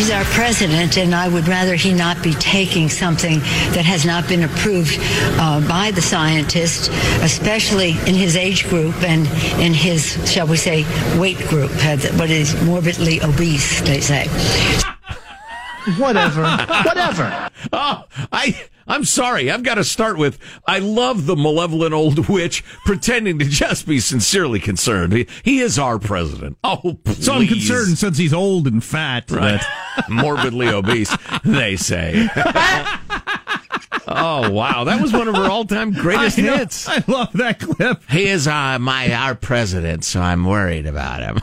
He's our president, and I would rather he not be taking something that has not been approved uh, by the scientists, especially in his age group and in his, shall we say, weight group, what is morbidly obese, they say. Whatever. Whatever. Oh, I. I'm sorry. I've got to start with I love the malevolent old witch pretending to just be sincerely concerned. He, he is our president. Oh, please. So I'm concerned since he's old and fat. Right. Morbidly obese, they say. oh, wow. That was one of her all time greatest I know. hits. I love that clip. He is uh, my our president, so I'm worried about him.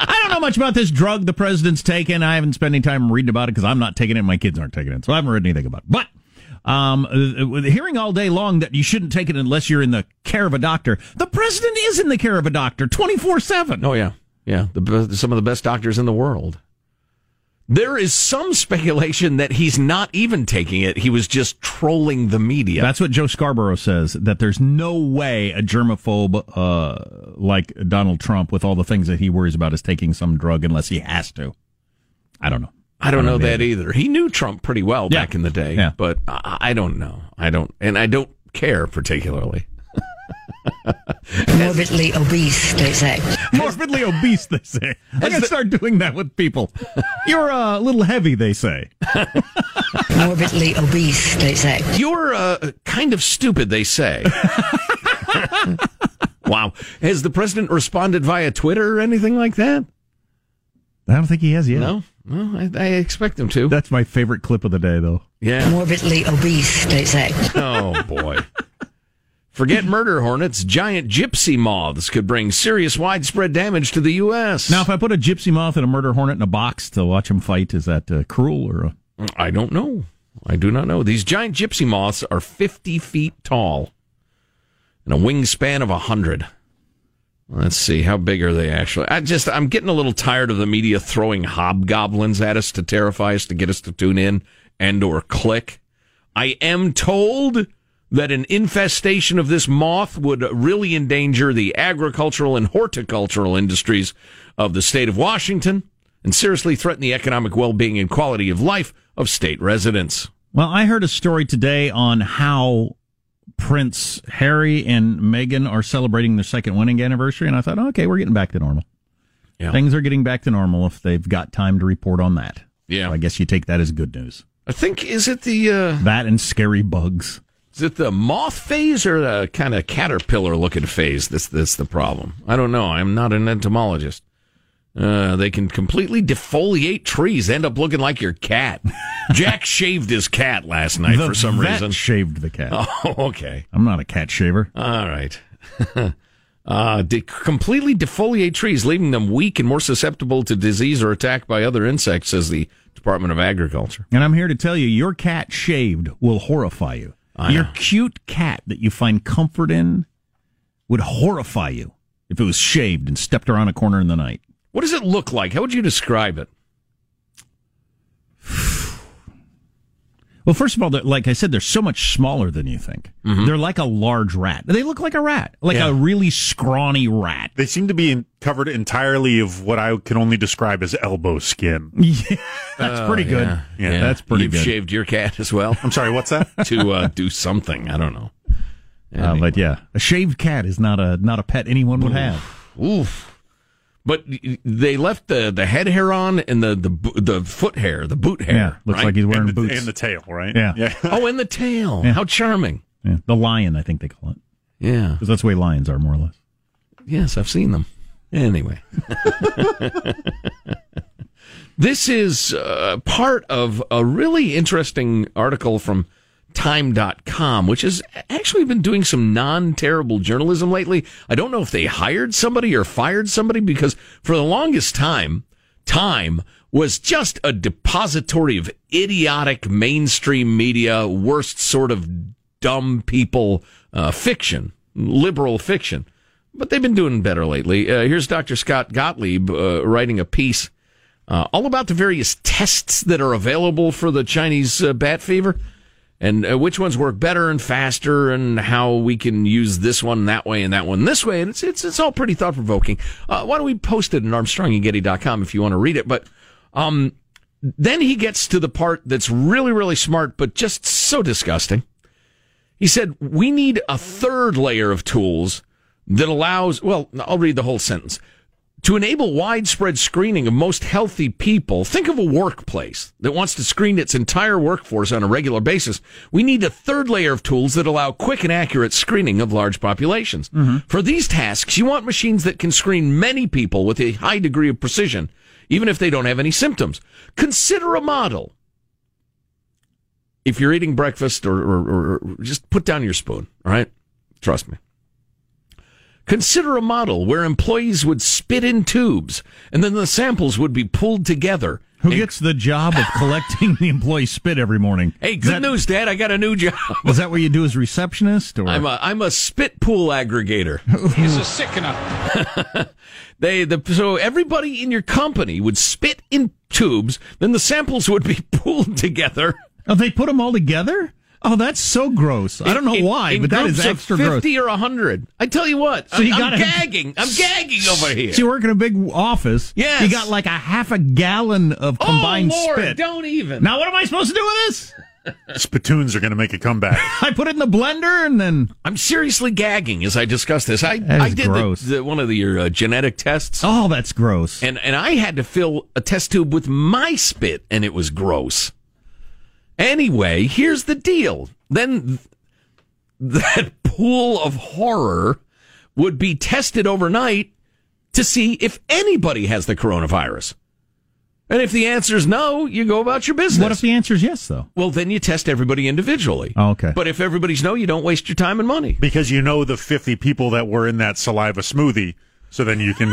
I don't know much about this drug the president's taking. I haven't spent any time reading about it because I'm not taking it. My kids aren't taking it, so I haven't read anything about it. But um, uh, hearing all day long that you shouldn't take it unless you're in the care of a doctor. The president is in the care of a doctor 24 seven. Oh yeah, yeah. The, some of the best doctors in the world. There is some speculation that he's not even taking it. He was just trolling the media. That's what Joe Scarborough says. That there's no way a germaphobe uh, like Donald Trump, with all the things that he worries about, is taking some drug unless he has to. I don't know. I don't know the that other. either. He knew Trump pretty well Yeah. back in the day, Yeah. but I, I don't know. I don't, and I don't care particularly. Morbidly obese, they say. Morbidly obese, they say. I gotta start doing that with people. You're uh, a little heavy, they say. Morbidly obese, they say. You're uh, kind of stupid, they say. wow. Has the president responded via Twitter or anything like that? I don't think he has yet. No? Well, I, I expect him to. That's my favorite clip of the day, though. Yeah. Morbidly obese, they say. Oh, boy. Forget murder hornets. Giant gypsy moths could bring serious widespread damage to the U.S. Now, if I put a gypsy moth and a murder hornet in a box to watch them fight, is that uh, cruel or? Uh, I don't know. I do not know. These giant gypsy moths are 50 feet tall and a wingspan of 100. Let's see how big are they actually. I just I'm getting a little tired of the media throwing hobgoblins at us to terrify us to get us to tune in and or click. I am told that an infestation of this moth would really endanger the agricultural and horticultural industries of the state of Washington and seriously threaten the economic well-being and quality of life of state residents. Well, I heard a story today on how Prince Harry and Meghan are celebrating their second wedding anniversary, and I thought, okay, we're getting back to normal. Yeah. Things are getting back to normal if they've got time to report on that. Yeah. So I guess you take that as good news. I think is it the uh, That and scary bugs. Is it the moth phase or the kind of caterpillar looking phase that's that's the problem? I don't know. I'm not an entomologist. Uh, they can completely defoliate trees, end up looking like your cat. Jack shaved his cat last night the for some reason. shaved the cat. Oh, okay. I'm not a cat shaver. All right. uh, de- completely defoliate trees, leaving them weak and more susceptible to disease or attack by other insects, says the Department of Agriculture. And I'm here to tell you, your cat shaved will horrify you. I your know. cute cat that you find comfort in would horrify you if it was shaved and stepped around a corner in the night. What does it look like? How would you describe it? Well, first of all, like I said, they're so much smaller than you think. They're like a large rat. They look like a rat, like Yeah. a really scrawny rat. They seem to be in, covered entirely of what I can only describe as elbow skin. Yeah, that's pretty good. Oh, Yeah, Yeah, that's pretty You've good. shaved your cat as well I'm sorry, what's that? to uh, do something. I don't know. Uh, but yeah, a shaved cat is not a not a pet anyone would have. Oof. But they left the, the head hair on and the, the the foot hair, the boot hair. Yeah, looks right? like he's wearing and, the, boots. and the tail, right? Yeah. Yeah. oh, and the tail. Yeah. How charming. yeah, the lion, I think they call it, Yeah. because that's the way lions are, more or less. Yes, I've seen them. Anyway. this is uh, part of a really interesting article from Time.com, which has actually been doing some non terrible journalism lately. I don't know if they hired somebody or fired somebody because for the longest time, Time was just a depository of idiotic mainstream media, worst sort of dumb people uh, fiction, liberal fiction. But they've been doing better lately. Uh, here's Dr. Scott Gottlieb uh, writing a piece uh, all about the various tests that are available for the Chinese uh, bat fever and uh, which ones work better and faster and how we can use this one that way and that one this way. And it's, it's, it's all pretty thought provoking. Uh, why don't we post it at armstrongandgetty.com if you want to read it? But, um, then he gets to the part that's really, really smart, but just so disgusting. He said, we need a third layer of tools that allows, well, I'll read the whole sentence. To enable widespread screening of most healthy people, think of a workplace that wants to screen its entire workforce on a regular basis. We need a third layer of tools that allow quick and accurate screening of large populations. Mm-hmm. For these tasks, you want machines that can screen many people with a high degree of precision, even if they don't have any symptoms. Consider a model. If you're eating breakfast or, or, or, or just put down your spoon, all right? Trust me. Consider a model where employees would spit in tubes and then the samples would be pulled together. Who And- gets the job of collecting the employee spit every morning? Hey, good that- news, Dad. I got a new job. Is that what you do as receptionist? Or I'm a I'm a spit pool aggregator. He's a sickener. They the so everybody in your company would spit in tubes, then the samples would be pooled together. oh, they put them all together? Oh, that's so gross. I don't know in- why, in but that is groups of extra gross. Fifty or hundred. I tell you what, So you I'm, gotta I'm gagging. I'm gagging over here. So you work in a big office. Yes. You got like a half a gallon of combined oh Lord, spit. don't even. Now, what am I supposed to do with this? Spittoons are going to make a comeback. I put it in the blender and then. I'm seriously gagging as I discuss this. I That I is did the, the, one of the your uh, genetic tests, Oh, that's gross. and and I had to fill a test tube with my spit, and it was gross. Anyway, here's the deal. Then th- that pool of horror would be tested overnight to see if anybody has the coronavirus. And if the answer is no, you go about your business. what if the answer is yes, though? well, then you test everybody individually. Oh, okay. But if everybody's no, you don't waste your time and money. because you know the 50 people that were in that saliva smoothie. So then you can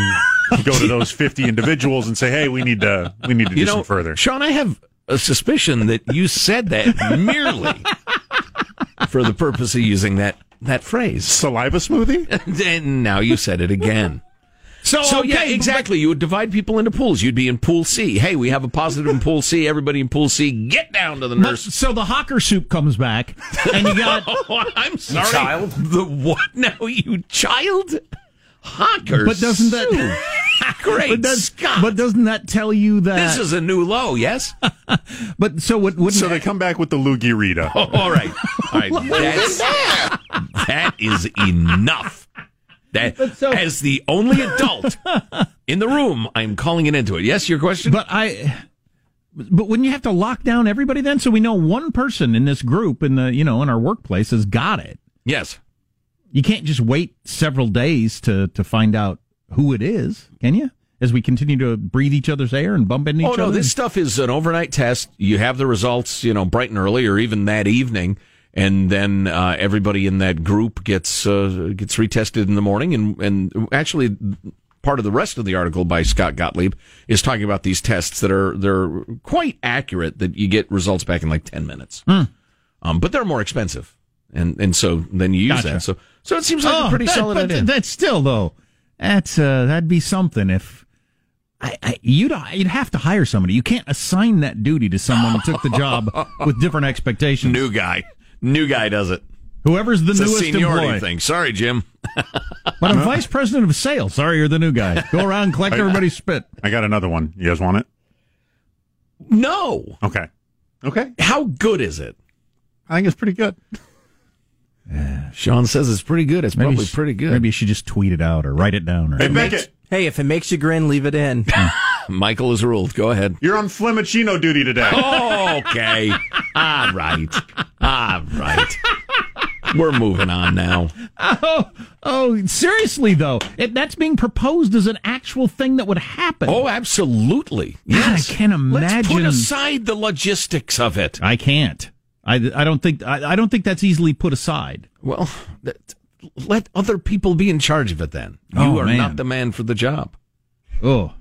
go to those 50 individuals and say, hey, we need to, we need to do You know, some further. Sean, I have a suspicion that you said that merely for the purpose of using that that phrase. Saliva smoothie? And now you said it again. So, So okay, yeah, but- exactly. You would divide people into pools. You'd be in pool C. Hey, we have a positive in pool C. Everybody in pool C, get down to the But, nurse. so the hawker soup comes back, and you got. Oh, I'm sorry. child? The what now? You child? Hawker. But doesn't that- Great but, does, Scott. but doesn't that tell you that? this is a new low, yes? but so what? Wouldn't So they come back with the Loogie Rita. Oh, all right. All right. That's, that is enough. That, so- as the only adult in the room, I'm calling it into it. Yes, your question? But I. But wouldn't you have to lock down everybody then? So we know one person in this group in the you know in our workplace has got it. yes. You can't just wait several days to to find out who it is, can you? As we continue to breathe each other's air and bump into each other. Oh, no, this stuff is an overnight test. You have the results, you know, bright and early or even that evening. And then uh, everybody in that group gets uh, gets retested in the morning. And, and actually, part of the rest of the article by Scott Gottlieb is talking about these tests that are they're quite accurate. That you get results back in like ten minutes, Hmm. um, but they're more expensive, and and so then you use Gotcha. that. So so it seems like Oh, a pretty that- solid but idea. That's still though. That's uh, that'd be something if. I, I, you'd you'd have to hire somebody. You can't assign that duty to someone who took the job with different expectations. New guy, new guy does it. Whoever's the It's a newest seniority employee. thing. Sorry, Jim. But I'm vice president of sales. Sorry, you're the new guy. Go around and collect everybody's spit. I got another one. You guys want it? No. Okay. Okay. How good is it? I think it's pretty good. Sean says it's pretty good. It's probably pretty good. Maybe you should just tweet it out or write it down. Or Hey, Beckett, Hey, if it makes you grin, leave it in. Michael is ruled. Go ahead. you're on Flimicino duty today. Oh, okay. All right. All right. We're moving on now. oh, oh, seriously though, if that's being proposed as an actual thing that would happen. Oh, absolutely. God, Yes. I can't Let's put aside the logistics of it. I can't. I, I don't think I, I don't think that's easily put aside. Well, that, let other people be in charge of it then. You Oh, are man. not the man for the job. Oh,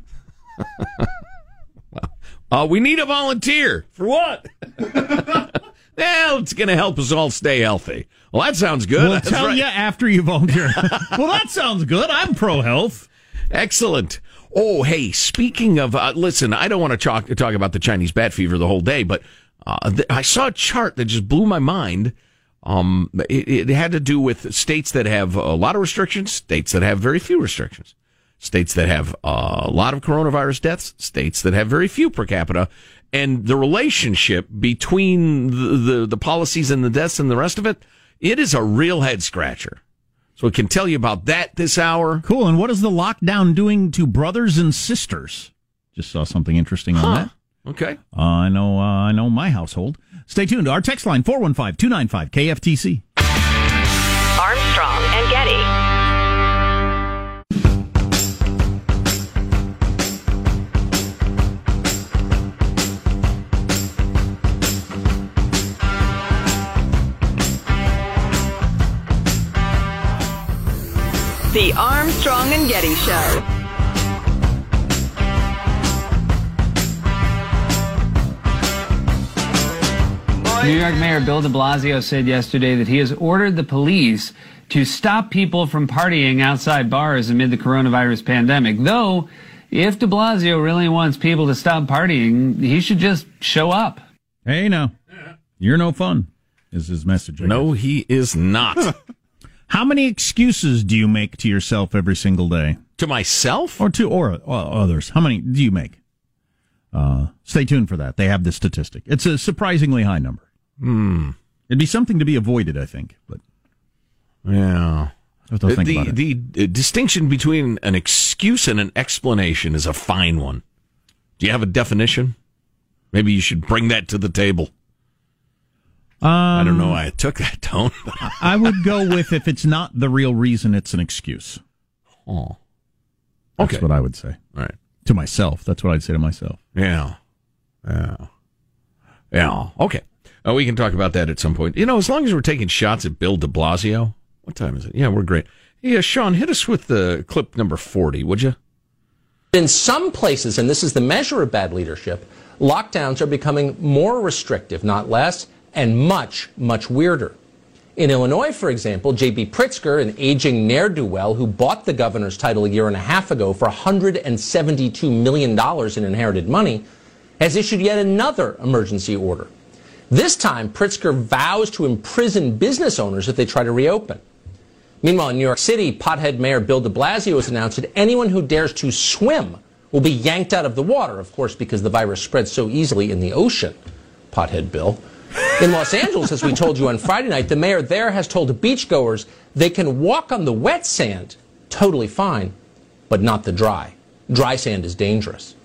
Uh, we need a volunteer. For what? well, it's going to help us all stay healthy. Well, that sounds good. we'll That's tell right. you after you volunteer. well, that sounds good. I'm pro health. Excellent. Oh, hey, speaking of, uh, listen, I don't want to talk, talk about the Chinese bat fever the whole day, but uh, th- I saw a chart that just blew my mind. Um, it, it had to do with states that have a lot of restrictions, states that have very few restrictions, states that have uh, a lot of coronavirus deaths, states that have very few per capita, and the relationship between the, the, the policies and the deaths and the rest of it. It is a real head scratcher. So we can tell you about that this hour. Cool. And what is the lockdown doing to brothers and sisters? Just saw something interesting on that. Okay. Uh, I know. Uh, I know my household. Stay tuned. To our text line 415-295 KFTC. Armstrong and Getty. The Armstrong and Getty Show. New York Mayor Bill de Blasio said yesterday that he has ordered the police to stop people from partying outside bars amid the coronavirus pandemic. Though, if de Blasio really wants people to stop partying, he should just show up. Hey, now you're no fun. Is his message? No, he is not. How many excuses do you make to yourself every single day, to myself? or to or, or others? How many do you make? Uh, stay tuned for that. They have this statistic. It's a surprisingly high number. Hmm. It'd be something to be avoided, I think. But Yeah. The about it. the uh, distinction between an excuse and an explanation is a fine one. Do you have a definition? Maybe you should bring that to the table. I don't know why I took that tone. I would go with if it's not the real reason, it's an excuse. oh. That's Okay. what I would say All right. to myself. That's what I'd say to myself. Yeah. Yeah. Yeah. Okay. Uh, we can talk about that at some point. You know, as long as we're taking shots at Bill de Blasio. What time is it? Yeah, we're great. Yeah, Sean, hit us with the clip number 40, would you? In some places, and this is the measure of bad leadership, lockdowns are becoming more restrictive, not less, and much, much weirder. In Illinois, for example, J.B. Pritzker, an aging ne'er do well who bought the governor's title a year and a half ago for $172 million in inherited money, has issued yet another emergency order. This time, Pritzker vows to imprison business owners if they try to reopen. Meanwhile, in New York City, pothead Mayor Bill de Blasio has announced that anyone who dares to swim will be yanked out of the water, of course, because the virus spreads so easily in the ocean. Pothead Bill. In Los Angeles, as we told you on Friday night, the mayor there has told beachgoers they can walk on the wet sand totally fine, but not the dry. Dry sand is dangerous.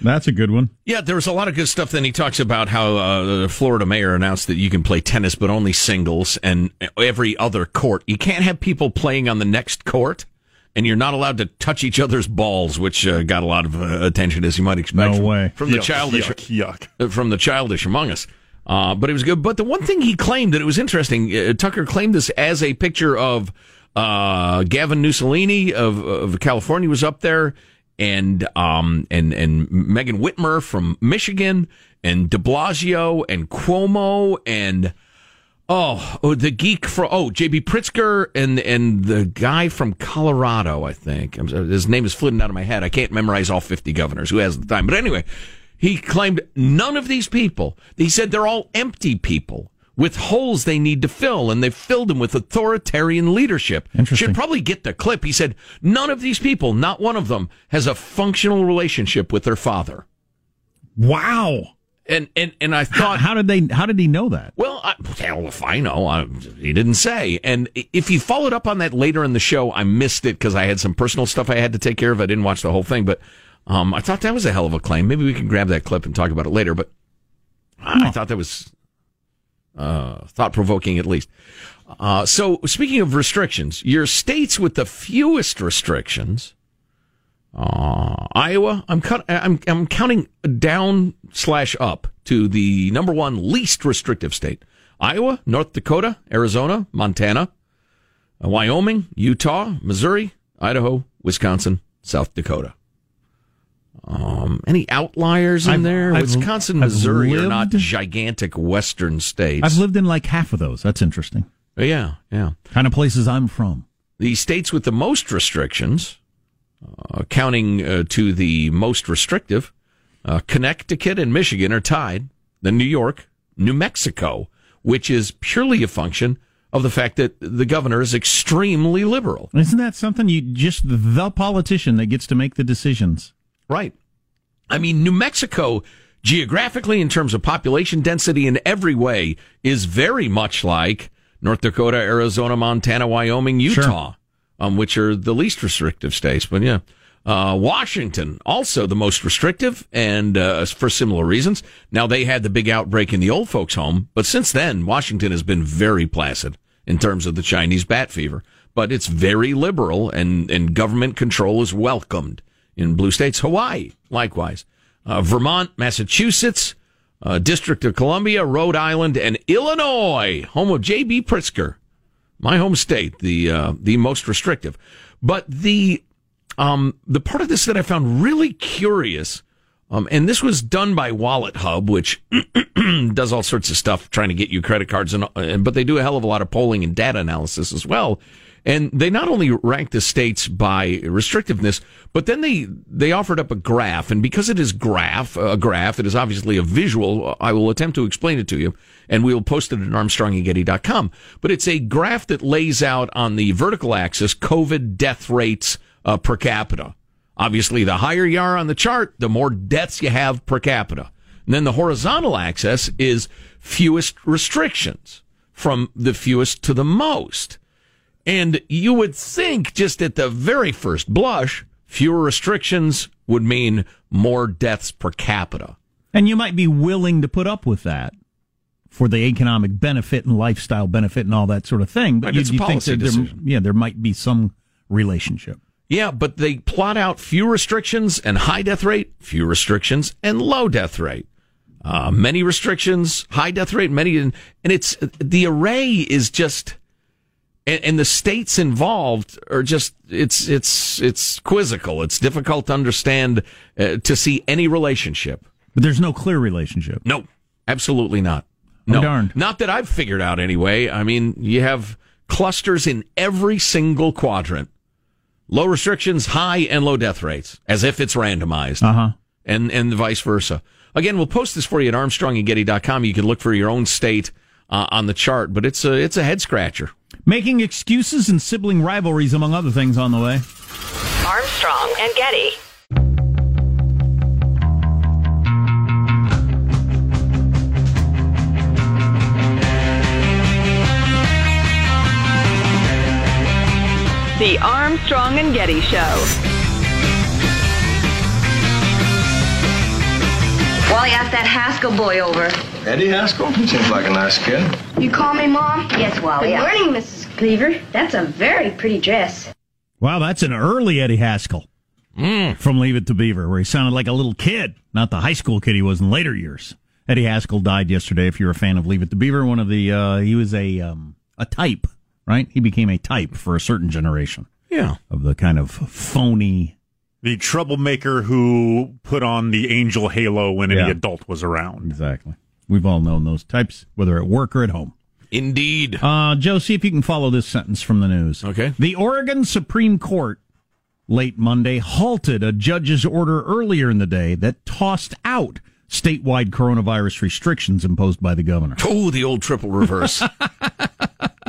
That's a good one. Yeah, there was a lot of good stuff. Then he talks about how uh, the Florida mayor announced that you can play tennis, but only singles, and every other court. You can't have people playing on the next court, and you're not allowed to touch each other's balls, which uh, got a lot of uh, attention, as you might expect. No from, way. from the childish, yuck, yuck. from the childish among us. Uh, but it was good. But the one thing he claimed that it was interesting, uh, Tucker claimed this as a picture of uh, Gavin Mussolini of, of California was up there, and um, and and Megan Whitmer from Michigan, and De Blasio and Cuomo and. Oh, oh, the geek for oh JB Pritzker and and the guy from Colorado, I think his name is flitting out of my head. I can't memorize all 50 governors. Who has the time? But anyway, he claimed none of these people. He said they're all empty people with holes they need to fill, and they've filled them with authoritarian leadership. Interesting. Should probably get the clip. He said none of these people, not one of them, has a functional relationship with their father. Wow. And and and I thought, how did they? How did he know that? well, I, hell if I know. I, he didn't say. And if he followed up on that later in the show, I missed it because I had some personal stuff I had to take care of. I didn't watch the whole thing, but um, I thought that was a hell of a claim. Maybe we can grab that clip and talk about it later. But I thought that was uh, thought provoking, at least. Uh, so, speaking of restrictions, your states with the fewest restrictions. Uh, Iowa, I'm, cut, I'm I'm counting down slash up to the number one least restrictive state. Iowa, North Dakota, Arizona, Montana, uh, Wyoming, Utah, Missouri, Idaho, Wisconsin, South Dakota. Um, any outliers in I've- there? I've- Wisconsin, I've Missouri are not gigantic western states. I've lived in like half of those. That's interesting. yeah, yeah. Kind of places I'm from. The states with the most restrictions, uh, counting uh, to the most restrictive, uh, Connecticut and Michigan are tied. Then New York, New Mexico, which is purely a function of the fact that the governor is extremely liberal. Isn't that something you just the politician that gets to make the decisions? Right. I mean, New Mexico, geographically, in terms of population density in every way, is very much like North Dakota, Arizona, Montana, Wyoming, Utah, um, which are the least restrictive states. But yeah. Uh, Washington, also the most restrictive, and uh, for similar reasons. Now, they had the big outbreak in the old folks' home, but since then, Washington has been very placid in terms of the Chinese bat fever. But it's very liberal, and, and government control is welcomed in blue states. Hawaii, likewise. Uh, Vermont, Massachusetts, uh, District of Columbia, Rhode Island, and Illinois, home of J.B. Pritzker, my home state, the uh, the most restrictive. But the um, the part of this that I found really curious, um, and this was done by WalletHub, which does all sorts of stuff trying to get you credit cards, and, and but they do a hell of a lot of polling and data analysis as well. And they not only rank the states by restrictiveness, but then they they offered up a graph, and because it is graph a graph, it is obviously a visual. I will attempt to explain it to you, and we will post it at ArmstrongandGetty.com. But it's a graph that lays out on the vertical axis COVID death rates uh, per capita. Obviously, the higher you are on the chart, the more deaths you have per capita. And then the horizontal axis is fewest restrictions from the fewest to the most. And you would think just at the very first blush, fewer restrictions would mean more deaths per capita. And you might be willing to put up with that for the economic benefit and lifestyle benefit and all that sort of thing. But Right, you, you think that there, yeah, there might be some relationship. Yeah, but they plot out few restrictions and high death rate, few restrictions and low death rate. Uh, many restrictions, high death rate, many, and it's the array is just, and, and the states involved are just it's it's it's quizzical. It's difficult to understand uh, to see any relationship. But there's no clear relationship. No, absolutely not. No, darned. not that I've figured out anyway. I mean, you have clusters in every single quadrant. Low restrictions, high and low death rates, as if it's randomized. Uh huh. And, and vice versa. Again, we'll post this for you at armstrongandgetty.com. You can look for your own state uh, on the chart, but it's a, it's a head scratcher. Making excuses and sibling rivalries, among other things, on the way. Armstrong and Getty. The Armstrong and Getty Show. Wally asked that Haskell boy over. Eddie Haskell? He Seems like a nice kid. You call me Mom? Yes, Wally. Good morning, Mrs. Cleaver. That's a very pretty dress. Wow, that's an early Eddie Haskell from Leave It to Beaver, where he sounded like a little kid, not the high school kid he was in later years. Eddie Haskell died yesterday. If you're a fan of Leave It to Beaver, one of the uh, he was a um, a type, right? He became a type for a certain generation. Yeah, of the kind of phony, the troublemaker who put on the angel halo when any adult was around. Exactly. We've all known those types, whether at work or at home. Indeed. Uh, Joe, see if you can follow this sentence from the news. Okay. The Oregon Supreme Court late Monday halted a judge's order earlier in the day that tossed out statewide coronavirus restrictions imposed by the governor. Oh, the old triple reverse.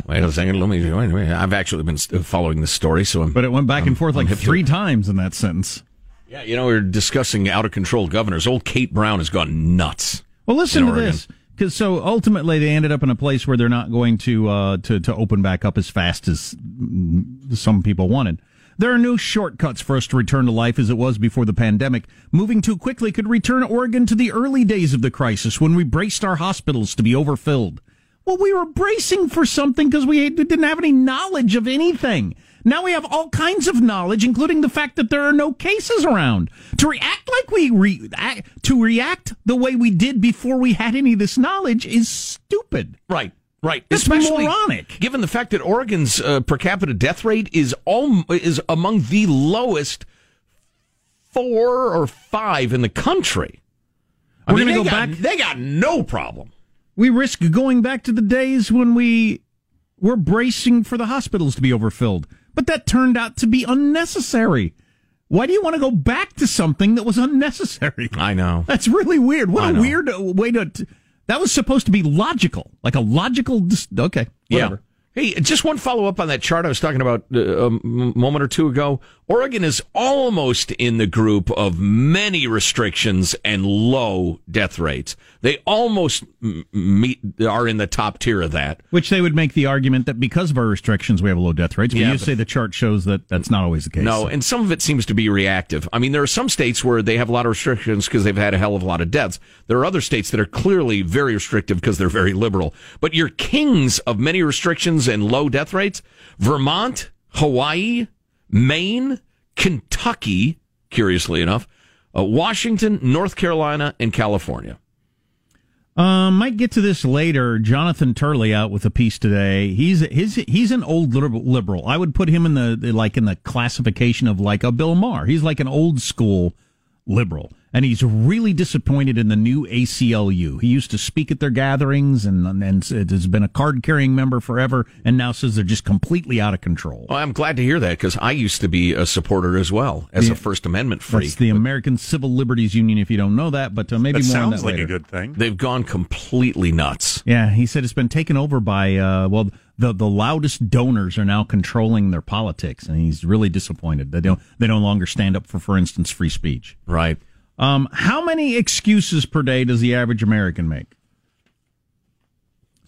wait a second. Let me. Wait, wait. I've actually been following this story, so I'm. But it went back I'm- and forth like three times in that sentence. Yeah, you know, we are discussing out of control governors. Old Kate Brown has gone nuts. Well, listen to Oregon. this, because so ultimately they ended up in a place where they're not going to uh, to to open back up as fast as some people wanted. There are no shortcuts for us to return to life as it was before the pandemic. Moving too quickly could return Oregon to the early days of the crisis when we braced our hospitals to be overfilled. Well, we were bracing for something because we didn't have any knowledge of anything. Now we have all kinds of knowledge, including the fact that there are no cases around. To react like we re- act, to react the way we did before we had any of this knowledge is stupid. Right. Right, It's especially moronic. given the fact that Oregon's uh, per capita death rate is all is among the lowest four or five in the country. I We're gonna go got- back- They got no problem. We risk going back to the days when we were bracing for the hospitals to be overfilled, but that turned out to be unnecessary. Why do you want to go back to something that was unnecessary? I know. That's really weird. What a weird uh, way to. t- that was supposed to be logical, like a logical. Okay, whatever. Yeah. Hey, just one follow up on that chart I was talking about uh, um, a moment or two ago. Oregon is almost in the group of many restrictions and low death rates. They almost meet are in the top tier of that. Which they would make the argument that because of our restrictions, we have low death rates. But Yeah, you but- say the chart shows that that's not always the case. No, and some of it seems to be reactive. I mean, there are some states where they have a lot of restrictions because they've had a hell of a lot of deaths. There are other states that are clearly very restrictive because they're very liberal. But you're kings of many restrictions and low death rates Vermont, Hawaii, Maine, Kentucky, curiously enough, uh, Washington, North Carolina, and California. Um, might get to this later. Jonathan Turley out with a piece today. He's his he's an old liberal. I would put him in the, the like in the classification of like a Bill Maher. He's like an old school liberal, and he's really disappointed in the new ACLU. He used to speak at their gatherings and and has been a card carrying member forever, and now says they're just completely out of control. Well, I'm glad to hear that because I used to be a supporter as well as Yeah. a First Amendment freak. That's the American Civil Liberties Union. If you don't know that, but uh, maybe That more on sounds that like later. a good thing. They've gone completely nuts. Yeah, he said it's been taken over by uh, well, the the loudest donors are now controlling their politics, and he's really disappointed. They don't they no longer stand up for, for instance, free speech. Right. Um, how many excuses per day does the average American make?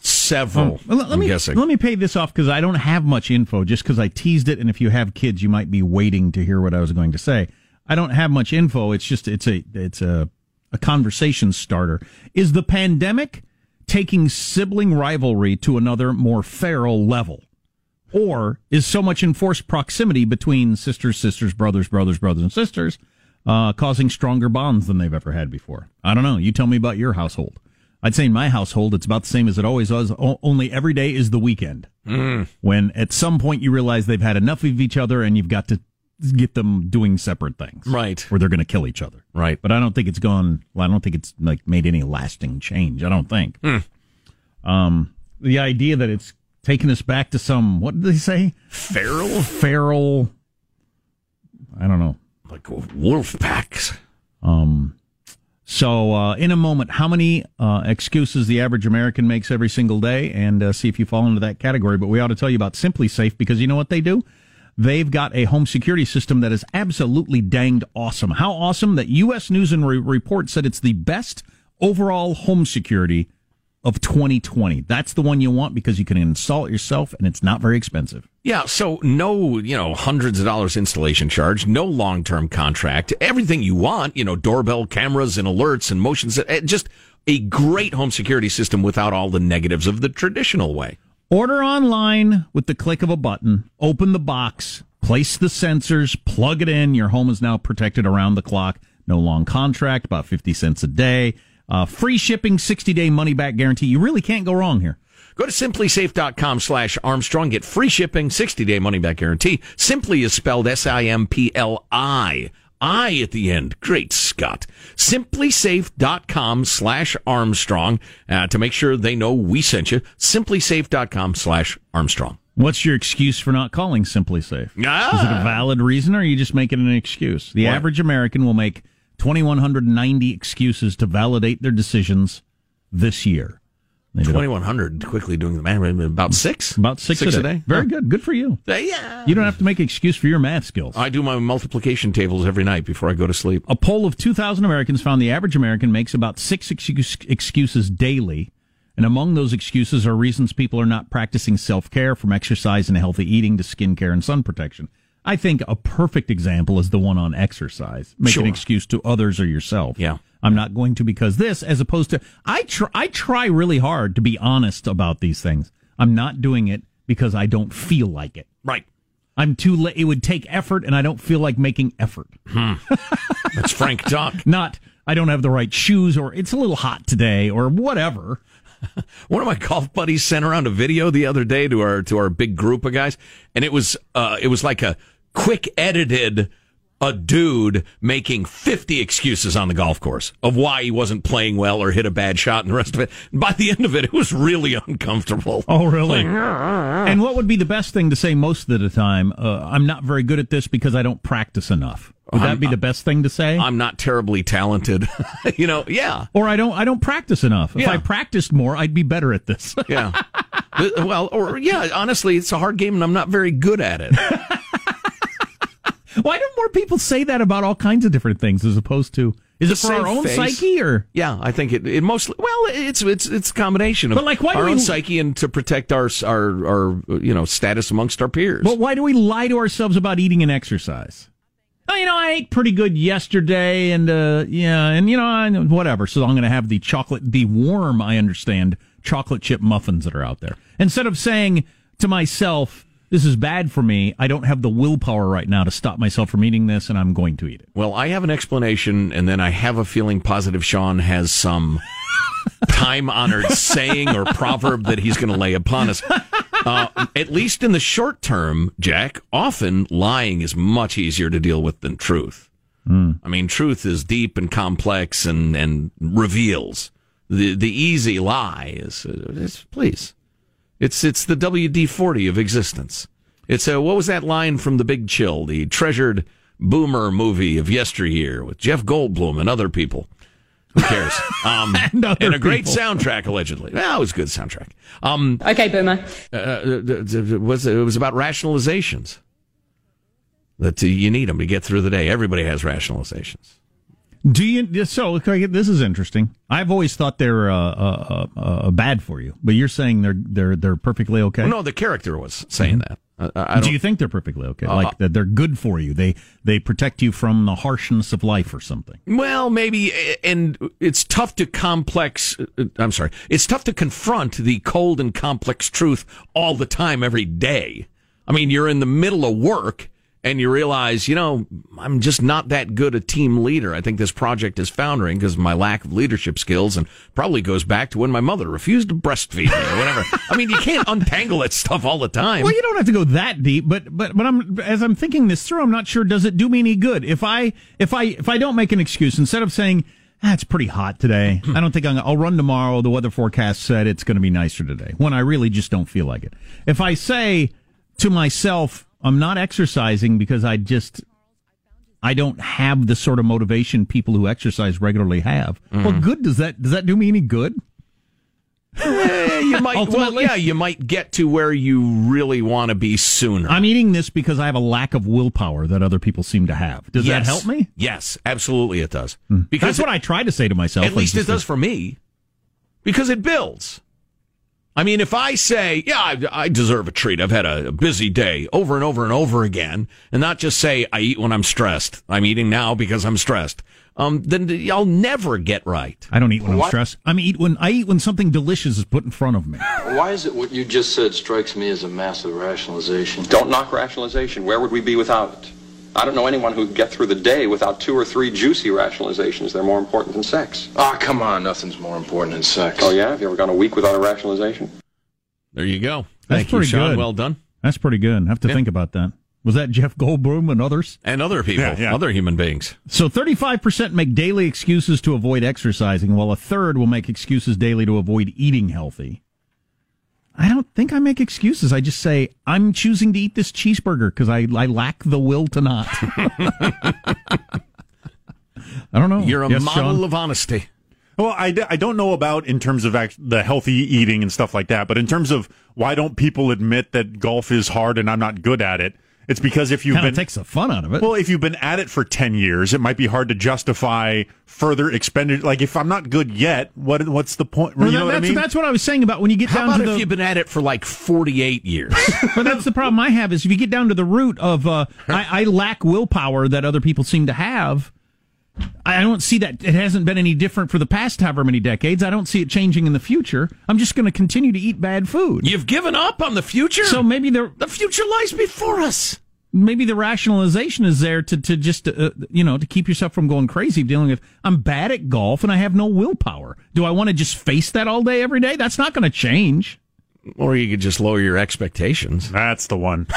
Several. Um, let, let I'm me guessing. let me pay this off because I don't have much info. Just because I teased it, and if you have kids, you might be waiting to hear what I was going to say. I don't have much info. It's just it's a it's a a conversation starter. Is the pandemic taking sibling rivalry to another more feral level? Or is so much enforced proximity between sisters, sisters, brothers, brothers, brothers, and sisters uh, causing stronger bonds than they've ever had before? I don't know. You tell me about your household. I'd say in my household, it's about the same as it always was. O- only every day is the weekend. Mm. When at some point you realize they've had enough of each other and you've got to get them doing separate things. Right. Where they're going to kill each other. Right. But I don't think it's gone, well, I don't think it's like made any lasting change. I don't think. Hmm. Um, the idea that it's taking us back to some what did they say? Feral, feral. I don't know, like wolf packs. Um, so uh, in a moment, how many uh, excuses the average American makes every single day, and uh, see if you fall into that category. But we ought to tell you about SimpliSafe because you know what they do. They've got a home security system that is absolutely danged awesome. How awesome that U.S. News and Re- Report said it's the best overall home security of 2020. That's the one you want because you can install it yourself and it's not very expensive. Yeah, so no, you know, hundreds of dollars installation charge, no long term contract, everything you want, you know, doorbell cameras and alerts and motions, eh, just a great home security system without all the negatives of the traditional way. Order online with the click of a button, open the box, place the sensors, plug it in. Your home is now protected around the clock. No long contract, about 50 cents a day. Uh, free shipping, 60 day money back guarantee. You really can't go wrong here. Go to simplisafe.com slash Armstrong. Get free shipping, 60 day money back guarantee. Simpli is spelled S I M P L I. I at the end. Great Scott. Simplisafe.com slash Armstrong uh, to make sure they know we sent you. Simplisafe.com slash Armstrong. What's your excuse for not calling SimpliSafe? Ah. Is it a valid reason or are you just making an excuse? The What? average American will make 2,190 excuses to validate their decisions this year. 2100 quickly doing the math about six About six, a, day. Very good. Good for you. yeah You don't have to make an excuse for your math skills. i do my multiplication tables every night before i go to sleep A poll of 2,000 Americans found the average American makes about six excuse, excuses daily. And among those excuses are reasons people are not practicing self care from exercise and healthy eating to skincare and sun protection. I think a perfect example is the one on exercise. Make Sure. an excuse to others or yourself. Yeah. I'm not going to because this, as opposed to, I try, I try really hard to be honest about these things. I'm not doing it because I don't feel like it. right I'm too late. It would take effort and I don't feel like making effort. Hmm. that's frank talk Not, I don't have the right shoes or it's a little hot today or whatever. one of my golf buddies sent around a video the other day to our to our big group of guys and it was uh it was like a quick edited a dude making 50 excuses on the golf course of why he wasn't playing well or hit a bad shot and the rest of it. By the end of it, it was really uncomfortable. Oh, really? and what would be the best thing to say most of the time? Uh, I'm not very good at this because I don't practice enough. Would that I'm- be the best thing to say? I'm not terribly talented. you know, yeah. or I don't I don't practice enough. If Yeah. I practiced more, I'd be better at this. Yeah. Well, or yeah, honestly, it's a hard game and I'm not very good at it. Why don't more people say that about all kinds of different things as opposed to is it for our own face. psyche or Yeah, I think it, it mostly well, it's it's it's a combination of But, like, why do our we- own psyche and to protect our our our you know status amongst our peers. But why do we lie to ourselves about eating and exercise? Oh, you know, I ate pretty good yesterday, and uh, yeah, and you know, I, whatever. So I'm going to have the chocolate, the warm, I understand, chocolate chip muffins that are out there. Instead of saying to myself, "This is bad for me," I don't have the willpower right now to stop myself from eating this, and I'm going to eat it. Well, I have an explanation, and then I have a feeling positive Sean has some time honored saying or proverb that he's going to lay upon us. Uh, at least in the short term, Jack, often lying is much easier to deal with than truth. I mean, truth is deep and complex and, and reveals. The the easy lie is, is please. It's it's the WD forty of existence. It's a what was that line from The Big Chill, the treasured boomer movie of yesteryear with Jeff Goldblum and other people. Who cares? Um, And other a great people. soundtrack allegedly. Well, it was a good soundtrack. Um, Okay, Boomer. uh, uh, it was it was about rationalizations that uh, you need them to get through the day. Everybody has rationalizations. Do you? So this is interesting. I've always thought they're uh, uh, uh, uh, bad for you, but you're saying they're they're they're perfectly okay. No, the character was saying that. Uh, Do you think they're perfectly okay? Uh, like that they're good for you? They they protect you from the harshness of life or something. Well, maybe, and it's tough to complex. uh, I'm sorry, it's tough to confront the cold and complex truth all the time, every day. I mean, you're in the middle of work and you realize, you know, I'm just not that good a team leader. I think this project is foundering because of my lack of leadership skills and probably goes back to when my mother refused to breastfeed me or whatever. I mean, you can't untangle that stuff all the time. Well, you don't have to go that deep, but but but I'm as I'm thinking this through, I'm not sure does it do me any good if I if I if I don't make an excuse instead of saying, ah, it's pretty hot today. I don't think I'm, I'll run tomorrow. The weather forecast said it's going to be nicer today. When I really just don't feel like it. If I say to myself, I'm not exercising because I just I don't have the sort of motivation people who exercise regularly have. Mm-hmm. Well, good does that does that do me any good? Eh, you might, well, yeah, you might get to where you really want to be sooner. I'm eating this because I have a lack of willpower that other people seem to have. Does that help me? Yes, absolutely, it does. Because that's what I try to say to myself. At least it does for me, because it builds. I mean, if I say, "Yeah, I, I deserve a treat. I've had a busy day," over and over and over again, and not just say, "I eat when I'm stressed. I'm eating now because I'm stressed," um, then I'll never get right. I don't eat when I'm stressed. I mean, eat when I eat when something delicious is put in front of me. Why is it what you just said strikes me as a massive rationalization? Don't knock rationalization. Where would we be without it? I don't know anyone who'd get through the day without two or three juicy rationalizations. They're more important than sex. Ah, come on, nothing's more important than sex. Oh, yeah? Have you ever gone a week without a rationalization? There you go. That's Thank you, pretty Sean. good. Well done. That's pretty good. I have to Yeah. think about that. Was that Jeff Goldblum and others? And other people, Yeah, yeah. other human beings. So 35% make daily excuses to avoid exercising, while a third will make excuses daily to avoid eating healthy. I don't think I make excuses. I just say, I'm choosing to eat this cheeseburger because I, I lack the will to not. I don't know. You're a Yes, model Sean? of honesty. Well, I, d- I don't know about in terms of act- the healthy eating and stuff like that, but in terms of why don't people admit that golf is hard and I'm not good at it? It's because if you've Kind been takes the fun out of it. well, if you've been at it for ten years, it might be hard to justify further expenditure. Like if I'm not good yet, what what's the point? Well, you that- know what I that's, mean? that's what I was saying about when you get How down about to if the. you've been at it for like 48 years? but that's the problem I have is if you get down to the root of uh, I, I lack willpower that other people seem to have. I don't see that it hasn't been any different for the past however many decades. I don't see it changing in the future. I'm just going to continue to eat bad food. You've given up on the future? So maybe the the future lies before us. maybe the rationalization is there to to just uh, you know to keep yourself from going crazy dealing with I'm bad at golf and I have no willpower. Do I want to just face that all day every day? That's not going to change. Or you could just lower your expectations. That's the one.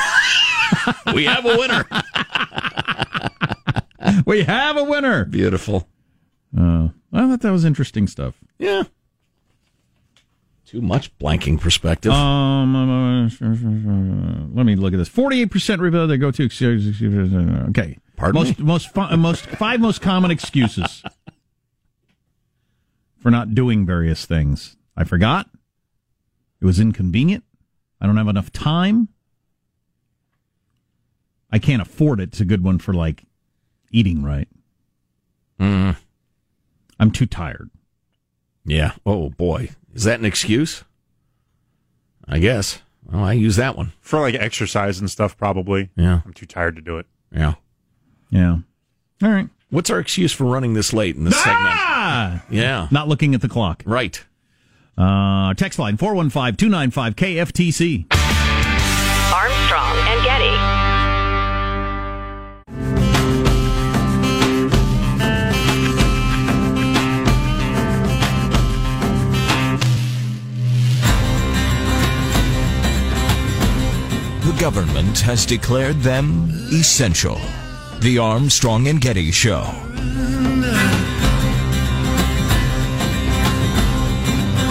we have a winner. we have a winner. Beautiful. Uh, I thought that was interesting stuff. Yeah. Too much blanking perspective. Um, uh, let me look at this. Forty-eight percent reveal they go to. excuse- excuse- Okay, Pardon most me? most most five most common excuses for not doing various things. I forgot. It was inconvenient. I don't have enough time. I can't afford it. It's a good one for like eating right. Mm. I'm too tired. Yeah. Oh boy, is that an excuse? I guess. Well, I use that one. For like exercise and stuff, probably. Yeah. I'm too tired to do it. Yeah. Yeah. All right. What's our excuse for running this late in this Ah! segment? Yeah. Not looking at the clock. Right. Uh, text line 415 295 KFTC. Armstrong and Getty. Government has declared them essential. The Armstrong and Getty Show.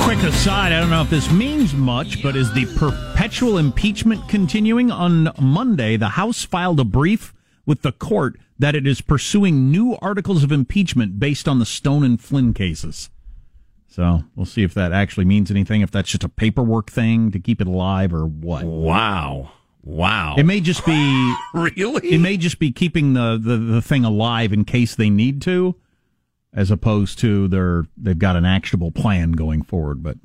Quick aside, I don't know if this means much, but is the perpetual impeachment continuing? On Monday, the House filed a brief with the court that it is pursuing new articles of impeachment based on the Stone and Flynn cases. So we'll see if that actually means anything, if that's just a paperwork thing to keep it alive or what. Wow. Wow. It may just be really. It may just be keeping the, the, the thing alive in case they need to, as opposed to they're they've got an actionable plan going forward. But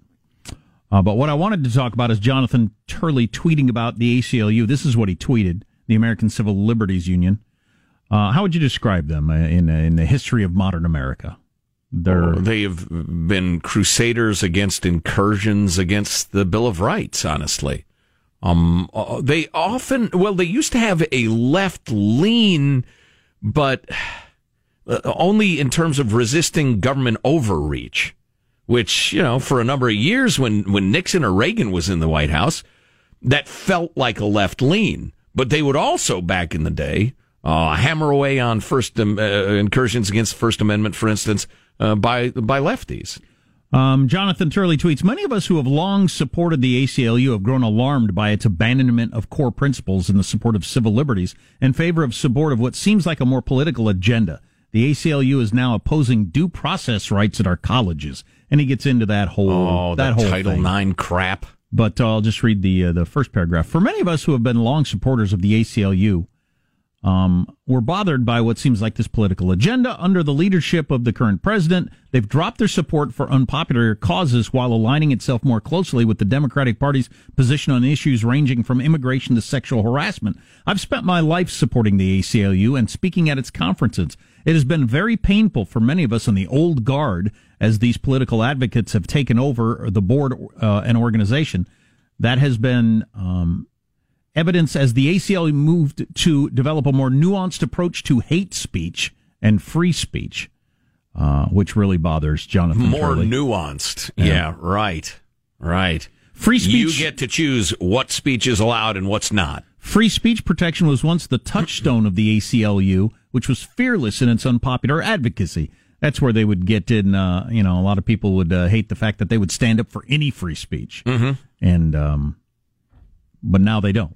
uh, but what I wanted to talk about is Jonathan Turley tweeting about the ACLU. This is what he tweeted: the American Civil Liberties Union. Uh, how would you describe them uh, in in the history of modern America? They're Oh, they have been crusaders against incursions against the Bill of Rights. Honestly, um, uh, they often well, they used to have a left lean, but uh, only in terms of resisting government overreach. Which you know, for a number of years, when when Nixon or Reagan was in the White House, that felt like a left lean. But they would also, back in the day, uh, hammer away on first uh, incursions against First Amendment, for instance, uh, by by lefties. Um, Jonathan Turley tweets Many of us who have long supported the ACLU have grown alarmed by its abandonment of core principles in the support of civil liberties in favor of support of what seems like a more political agenda. The ACLU is now opposing due process rights at our colleges. And he gets into that whole, Oh, that, that whole Title thing. IX crap. But uh, I'll just read the uh, the first paragraph. For many of us who have been long supporters of the ACLU, um, we're bothered by what seems like this political agenda under the leadership of the current president. They've dropped their support for unpopular causes while aligning itself more closely with the Democratic Party's position on issues ranging from immigration to sexual harassment. I've spent my life supporting the ACLU and speaking at its conferences. It has been very painful for many of us in the old guard as these political advocates have taken over the board uh, and organization. That has been um, evidence as the ACLU moved to develop a more nuanced approach to hate speech and free speech, uh, which really bothers Jonathan. More Turley. nuanced. Yeah. Yeah. right. Right. Free speech- You get to choose what speech is allowed and what's not. Free speech protection was once the touchstone of the ACLU, which was fearless in its unpopular advocacy. That's where they would get in. Uh, you know, a lot of people would uh, hate the fact that they would stand up for any free speech, mm-hmm. and um, but now they don't.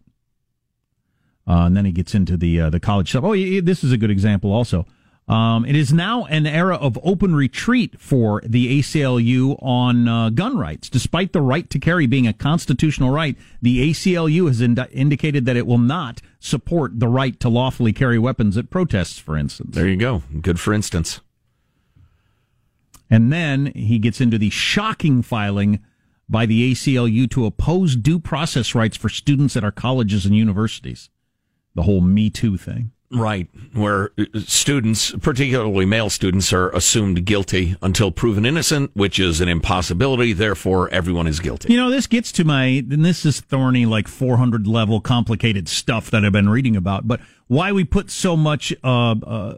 Uh, and then he gets into the uh, the college stuff. Oh, yeah, this is a good example. Also, um, it is now an era of open retreat for the ACLU on uh, gun rights. Despite the right to carry being a constitutional right, the ACLU has ind- indicated that it will not support the right to lawfully carry weapons at protests, for instance. There you go. Good for instance. And then he gets into the shocking filing by the ACLU to oppose due process rights for students at our colleges and universities. The whole Me Too thing. Right, where uh, students, particularly male students, are assumed guilty until proven innocent, which is an impossibility. Therefore, everyone is guilty. You know, this gets to my, and this is thorny, like 400 level complicated stuff that I've been reading about, but why we put so much uh, uh,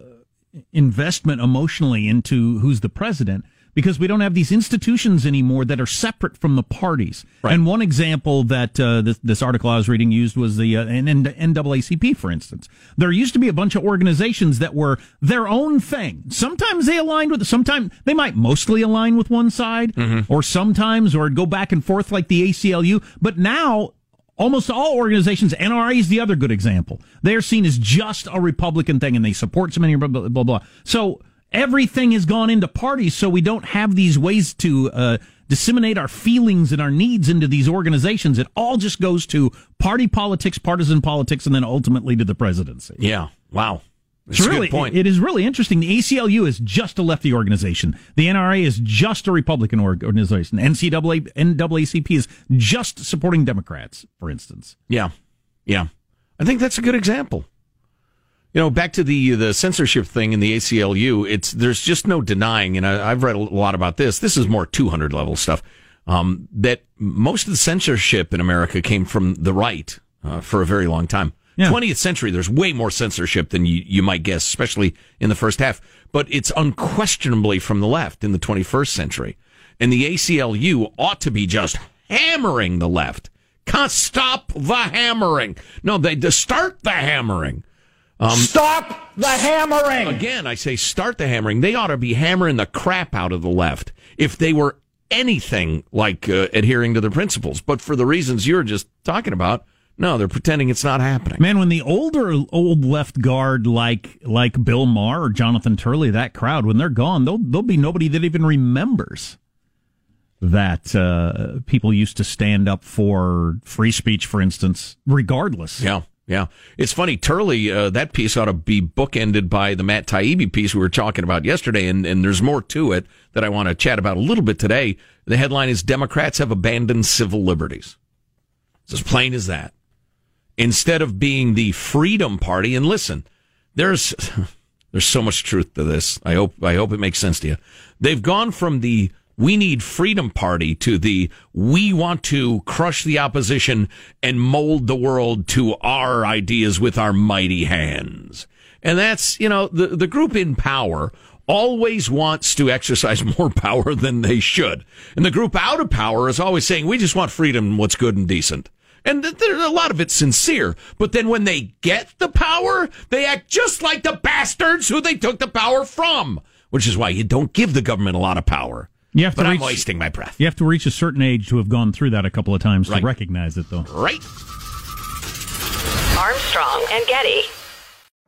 investment emotionally into who's the president. Because we don't have these institutions anymore that are separate from the parties. And one example that uh, this, this article I was reading used was the uh, NAACP, for instance. There used to be a bunch of organizations that were their own thing. Sometimes they aligned with, sometimes they might mostly align with one side, or sometimes, or go back and forth like the ACLU. But now, almost all organizations, NRA is the other good example. They're seen as just a Republican thing, and they support so many blah blah blah. blah. So everything has gone into parties, so we don't have these ways to uh, disseminate our feelings and our needs into these organizations. It all just goes to party politics, partisan politics, and then ultimately to the presidency. Yeah. Wow. It's That's a really, good point. It is really interesting. The ACLU is just a lefty organization. The NRA is just a Republican organization. NCAA, NAACP is just supporting Democrats, for instance. Yeah, yeah. I think that's a good example. You know, back to the the censorship thing in the ACLU. It's there's just no denying, and I, I've read a lot about this. This is more 200 level stuff. Um, that most of the censorship in America came from the right uh, for a very long time. 20th century, there's way more censorship than you, you might guess, especially in the first half. But it's unquestionably from the left in the 21st century. And the ACLU ought to be just hammering the left. Can't stop the hammering. No, they start the hammering. Um, Stop the hammering! Again, I say start the hammering. They ought to be hammering the crap out of the left if they were anything like uh, adhering to their principles. But for the reasons you're just talking about, no, they're pretending it's not happening. Man, when the older old left guard like like Bill Maher or Jonathan Turley, that crowd, when they're gone, there'll there'll be nobody that even remembers that uh, people used to stand up for free speech, for instance, regardless. Yeah. Yeah, it's funny. Turley, uh, that piece ought to be bookended by the Matt Taibbi piece we were talking about yesterday, and, and there's more to it that I want to chat about a little bit today. The headline is Democrats have abandoned civil liberties. It's as plain as that. Instead of being the Freedom Party, and listen, there's there's so much truth to this. I hope I hope it makes sense to you. They've gone from the we need freedom party to the we want to crush the opposition and mold the world to our ideas with our mighty hands. And that's, you know, the, the group in power always wants to exercise more power than they should. And the group out of power is always saying, we just want freedom and what's good and decent. And th- there, a lot of it's sincere. But then when they get the power, they act just like the bastards who they took the power from. which is why you don't give the government a lot of power. You have to but reach, I'm wasting my breath. You have to reach a certain age to have gone through that a couple of times Right. to recognize it, though. Right. Armstrong and Getty.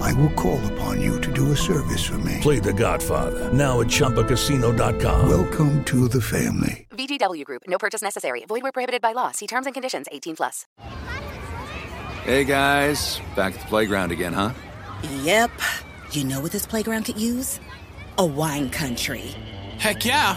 I will call upon you to do a service for me. Play The Godfather now at ChumbaCasino.com. Welcome to the family. VGW Group. No purchase necessary. Void where prohibited by law. See terms and conditions. 18 plus. Hey guys, back at the playground again, huh? Yep. You know what this playground could use? A wine country. Heck yeah,